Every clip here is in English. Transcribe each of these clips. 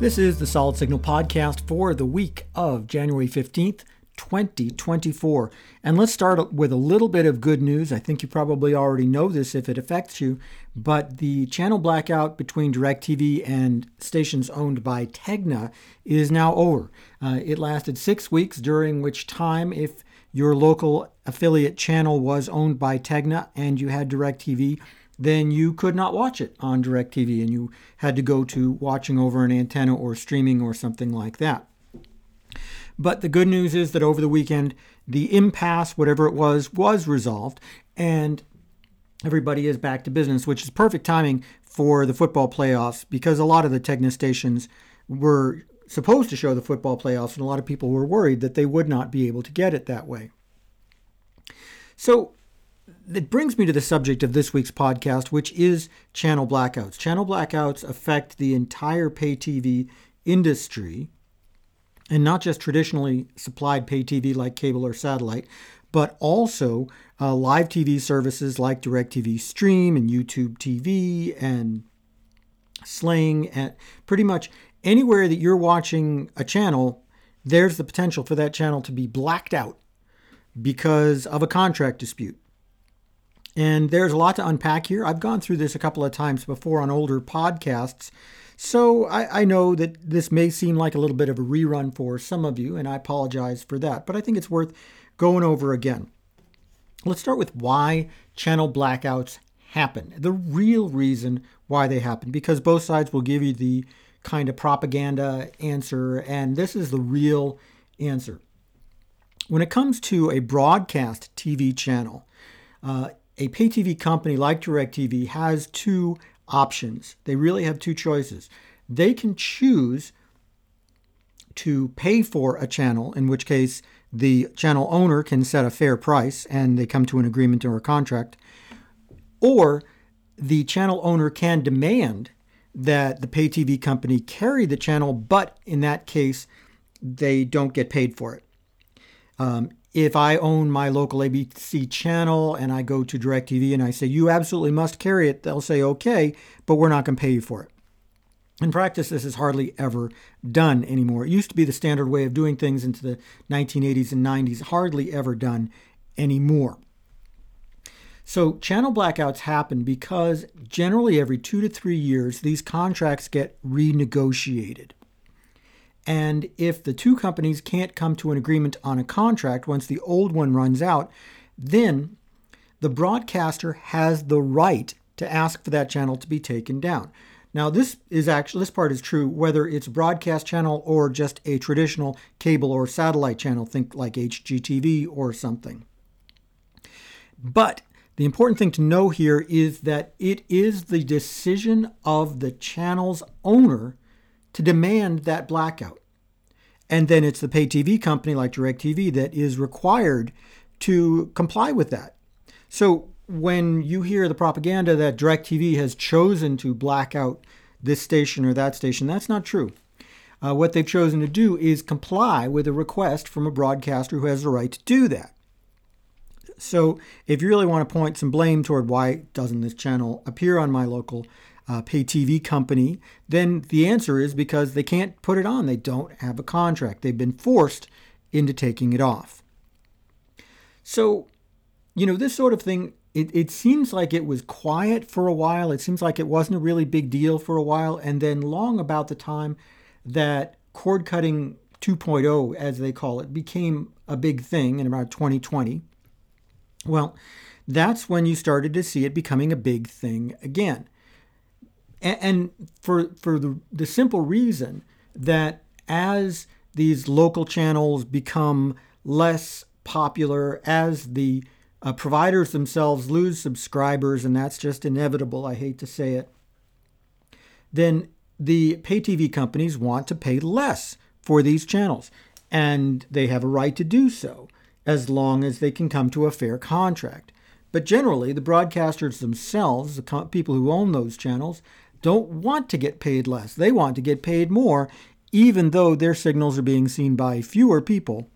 This is the Solid Signal podcast for the week of January 15th, 2024. And let's start with a little bit of good news. I think you probably already know this if it affects you, but the channel blackout between DirecTV and stations owned by Tegna is now over. Uh, it lasted six weeks, during which time, if your local affiliate channel was owned by Tegna and you had DirecTV, then you could not watch it on DirecTV and you had to go to watching over an antenna or streaming or something like that. But the good news is that over the weekend, the impasse, whatever it was, was resolved and everybody is back to business, which is perfect timing for the football playoffs because a lot of the Tegna stations were supposed to show the football playoffs, and a lot of people were worried that they would not be able to get it that way. So it brings me to the subject of this week's podcast, which is channel blackouts. Channel blackouts affect the entire pay TV industry, and not just traditionally supplied pay TV like cable or satellite, but also uh, live TV services like DirecTV Stream and YouTube TV and Sling, and pretty much anywhere that you're watching a channel, there's the potential for that channel to be blacked out because of a contract dispute. And there's a lot to unpack here. I've gone through this a couple of times before on older podcasts. So I, I, know that this may seem like a little bit of a rerun for some of you, and I apologize for that, but I think it's worth going over again. Let's start with why channel blackouts happen. The real reason why they happen, because both sides will give you the kind of propaganda answer, and this is the real answer. When it comes to a broadcast TV channel, uh, a pay TV company like DirecTV has two options. They really have two choices. They can choose to pay for a channel, in which case the channel owner can set a fair price and they come to an agreement or a contract, or the channel owner can demand that the pay TV company carry the channel, but in that case, they don't get paid for it. Um, if I own my local ABC channel and I go to DirecTV and I say, you absolutely must carry it, they'll say, okay, but we're not going to pay you for it. In practice, this is hardly ever done anymore. It used to be the standard way of doing things into the 1980s and 90s, hardly ever done anymore. So, channel blackouts happen because generally every two to three years, these contracts get renegotiated. And if the two companies can't come to an agreement on a contract once the old one runs out, then the broadcaster has the right to ask for that channel to be taken down. Now, this is actually this part is true whether it's broadcast channel or just a traditional cable or satellite channel, think like HGTV or something. But the important thing to know here is that it is the decision of the channel's owner to demand that blackout. And then it's the pay TV company like DirecTV that is required to comply with that. So when you hear the propaganda that DirecTV has chosen to black out this station or that station, that's not true. Uh, what they've chosen to do is comply with a request from a broadcaster who has the right to do that. So if you really want to point some blame toward why doesn't this channel appear on my local uh, pay TV company, then the answer is because they can't put it on. They don't have a contract. They've been forced into taking it off. So, you know, this sort of thing, it, it seems like it was quiet for a while. It seems like it wasn't a really big deal for a while. And then, long about the time that cord cutting 2.0, as they call it, became a big thing in about 2020, well, that's when you started to see it becoming a big thing again. And, for, for the, the simple reason that as these local channels become less popular, as the uh, providers themselves lose subscribers, and that's just inevitable, I hate to say it, then the pay TV companies want to pay less for these channels. And they have a right to do so as long as they can come to a fair contract. But generally, the broadcasters themselves, the people who own those channels, don't want to get paid less. They want to get paid more, even though their signals are being seen by fewer people.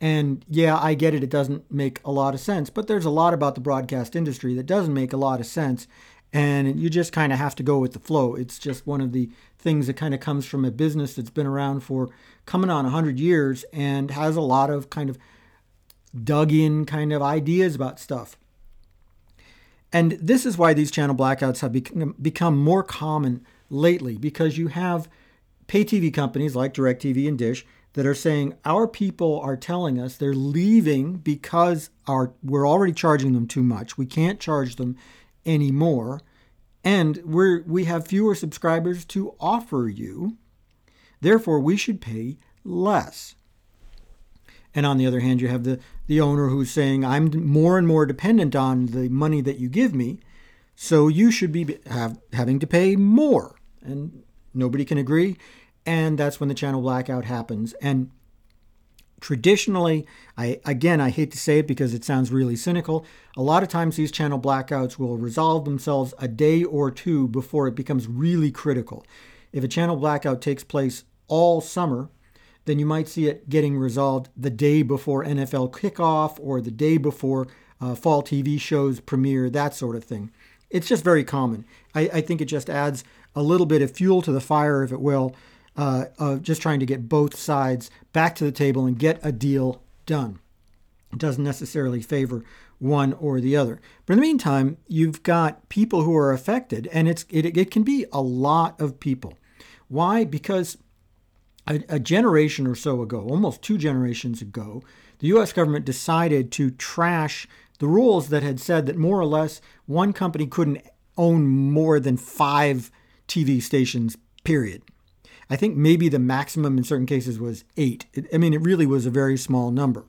And yeah, I get it, it doesn't make a lot of sense, but there's a lot about the broadcast industry that doesn't make a lot of sense. and you just kind of have to go with the flow. It's just one of the things that kind of comes from a business that's been around for coming on 100 years and has a lot of kind of dug in kind of ideas about stuff. And this is why these channel blackouts have become more common lately because you have pay TV companies like DirecTV and Dish that are saying our people are telling us they're leaving because our we're already charging them too much. We can't charge them anymore and we're we have fewer subscribers to offer you. Therefore, we should pay less. And on the other hand, you have the, the owner who's saying, I'm more and more dependent on the money that you give me, so you should be have, having to pay more. And nobody can agree. And that's when the channel blackout happens. And traditionally, I again, I hate to say it because it sounds really cynical. A lot of times these channel blackouts will resolve themselves a day or two before it becomes really critical. If a channel blackout takes place all summer, then you might see it getting resolved the day before NFL kickoff or the day before uh, fall TV shows premiere, that sort of thing. It's just very common. I, I, think it just adds a little bit of fuel to the fire, if it will, uh, of just trying to get both sides back to the table and get a deal done. It doesn't necessarily favor one or the other. But in the meantime, you've got people who are affected, and it's it, it can be a lot of people. Why? Because a, a generation or so ago, almost two generations ago, the US government decided to trash the rules that had said that more or less one company couldn't own more than five TV stations, period. I think maybe the maximum in certain cases was eight. I mean, it really was a very small number.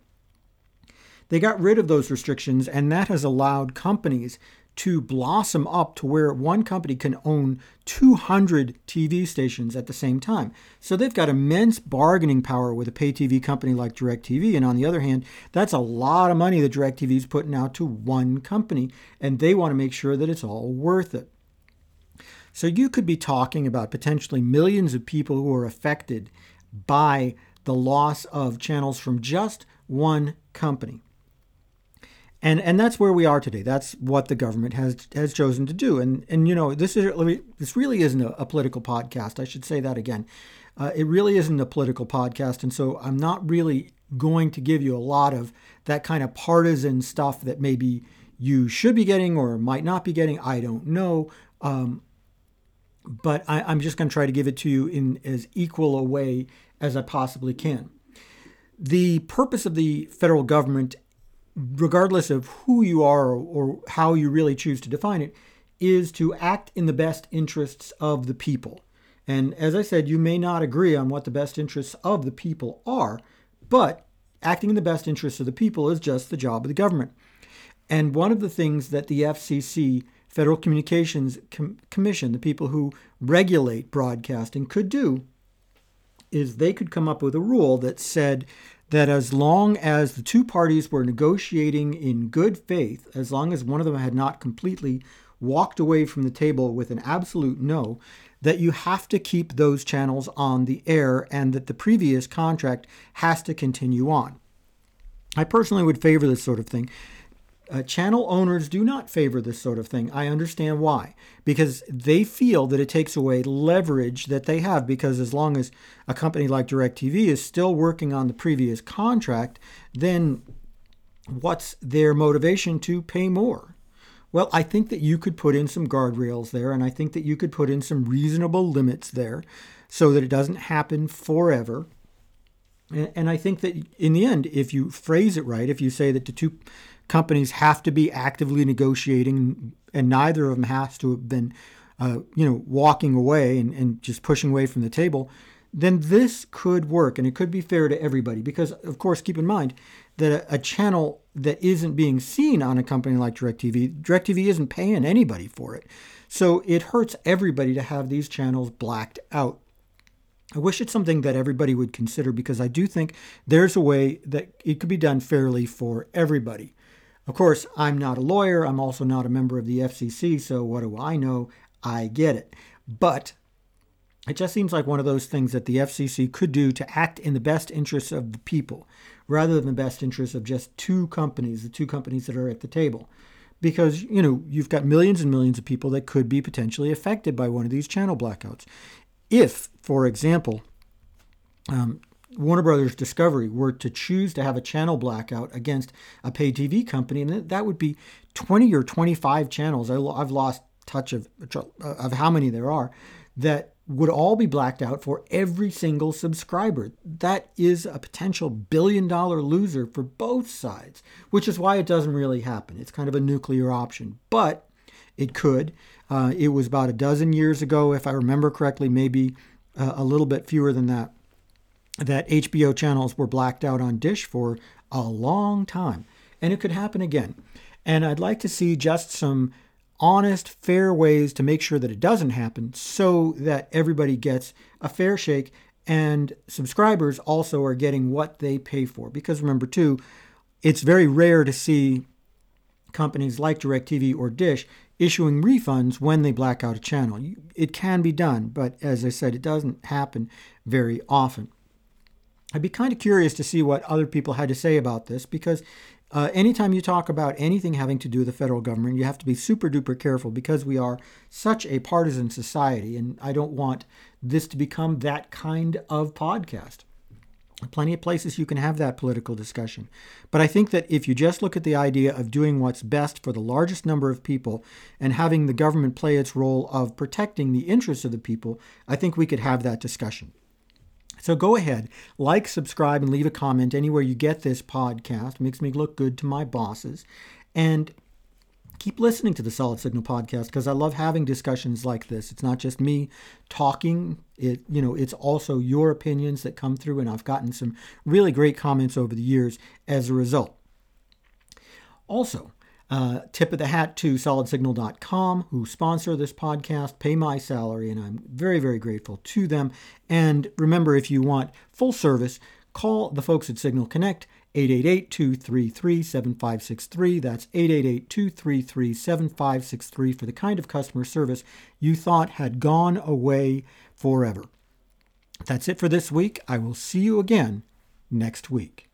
They got rid of those restrictions, and that has allowed companies to blossom up to where one company can own 200 TV stations at the same time. So they've got immense bargaining power with a pay TV company like DirecTV. And on the other hand, that's a lot of money that DirecTV is putting out to one company, and they want to make sure that it's all worth it. So you could be talking about potentially millions of people who are affected by the loss of channels from just one company. And and that's where we are today. That's what the government has has chosen to do. And and you know this is this really isn't a, a political podcast. I should say that again. Uh, it really isn't a political podcast, and so I'm not really going to give you a lot of that kind of partisan stuff that maybe you should be getting or might not be getting. I don't know. Um, but I, am just going to try to give it to you in as equal a way as I possibly can. The purpose of the federal government regardless of who you are or, how you really choose to define it, is to act in the best interests of the people. And as I said, you may not agree on what the best interests of the people are, but acting in the best interests of the people is just the job of the government. And one of the things that the FCC, Federal Communications Com- Commission, the people who regulate broadcasting, could do is they could come up with a rule that said that as long as the two parties were negotiating in good faith, as long as one of them had not completely walked away from the table with an absolute no, that you have to keep those channels on the air and that the previous contract has to continue on. I personally would favor this sort of thing uh, channel owners do not favor this sort of thing. I understand why. Because they feel that it takes away leverage that they have. Because as long as a company like DirecTV is still working on the previous contract, then what's their motivation to pay more? Well, I think that you could put in some guardrails there, and I think that you could put in some reasonable limits there so that it doesn't happen forever. And I think that in the end, if you phrase it right, if you say that the two companies have to be actively negotiating, and neither of them has to have been, uh, you know, walking away and, and just pushing away from the table, then this could work and it could be fair to everybody. Because, of course, keep in mind that a, a channel that isn't being seen on a company like DirecTV, DirecTV isn't paying anybody for it. So it hurts everybody to have these channels blacked out. I wish it's something that everybody would consider because I do think there's a way that it could be done fairly for everybody. Of course, I'm not a lawyer. I'm also not a member of the FCC, so what do I know? I get it. But it just seems like one of those things that the FCC could do to act in the best interests of the people rather than the best interests of just two companies, the two companies that are at the table. because you know you've got millions and millions of people that could be potentially affected by one of these channel blackouts. If, for example, um, Warner Brothers Discovery were to choose to have a channel blackout against a pay TV company, and that would be 20 or 25 channels. I've lost touch of of how many there are that would all be blacked out for every single subscriber. That is a potential billion dollar loser for both sides, which is why it doesn't really happen. It's kind of a nuclear option, but it could. Uh, it was about a dozen years ago, if I remember correctly, maybe uh, a little bit fewer than that, that HBO channels were blacked out on Dish for a long time. And it could happen again. And I'd like to see just some honest, fair ways to make sure that it doesn't happen so that everybody gets a fair shake and subscribers also are getting what they pay for. Because remember, too, it's very rare to see companies like DirecTV or Dish issuing refunds when they black out a channel. It can be done, but as I said, it doesn't happen very often. I'd be kind of curious to see what other people had to say about this because uh, anytime you talk about anything having to do with the federal government, you have to be super duper careful because we are such a partisan society, and I don't want this to become that kind of podcast. Plenty of places you can have that political discussion. But I think that if you just look at the idea of doing what's best for the largest number of people and having the government play its role of protecting the interests of the people, I think we could have that discussion. So go ahead, like, subscribe, and leave a comment anywhere you get this podcast. It makes me look good to my bosses. And keep listening to the Solid Signal podcast because I love having discussions like this. It's not just me talking. It you know, it's also your opinions that come through and I've gotten some really great comments over the years as a result. Also, uh, tip of the hat to solidsignal.com, who sponsor this podcast, pay my salary, and I'm very, very grateful to them. And remember, if you want full service, call the folks at Signal Connect, 888 233 7563. That's 888 233 7563 for the kind of customer service you thought had gone away forever. That's it for this week. I will see you again next week.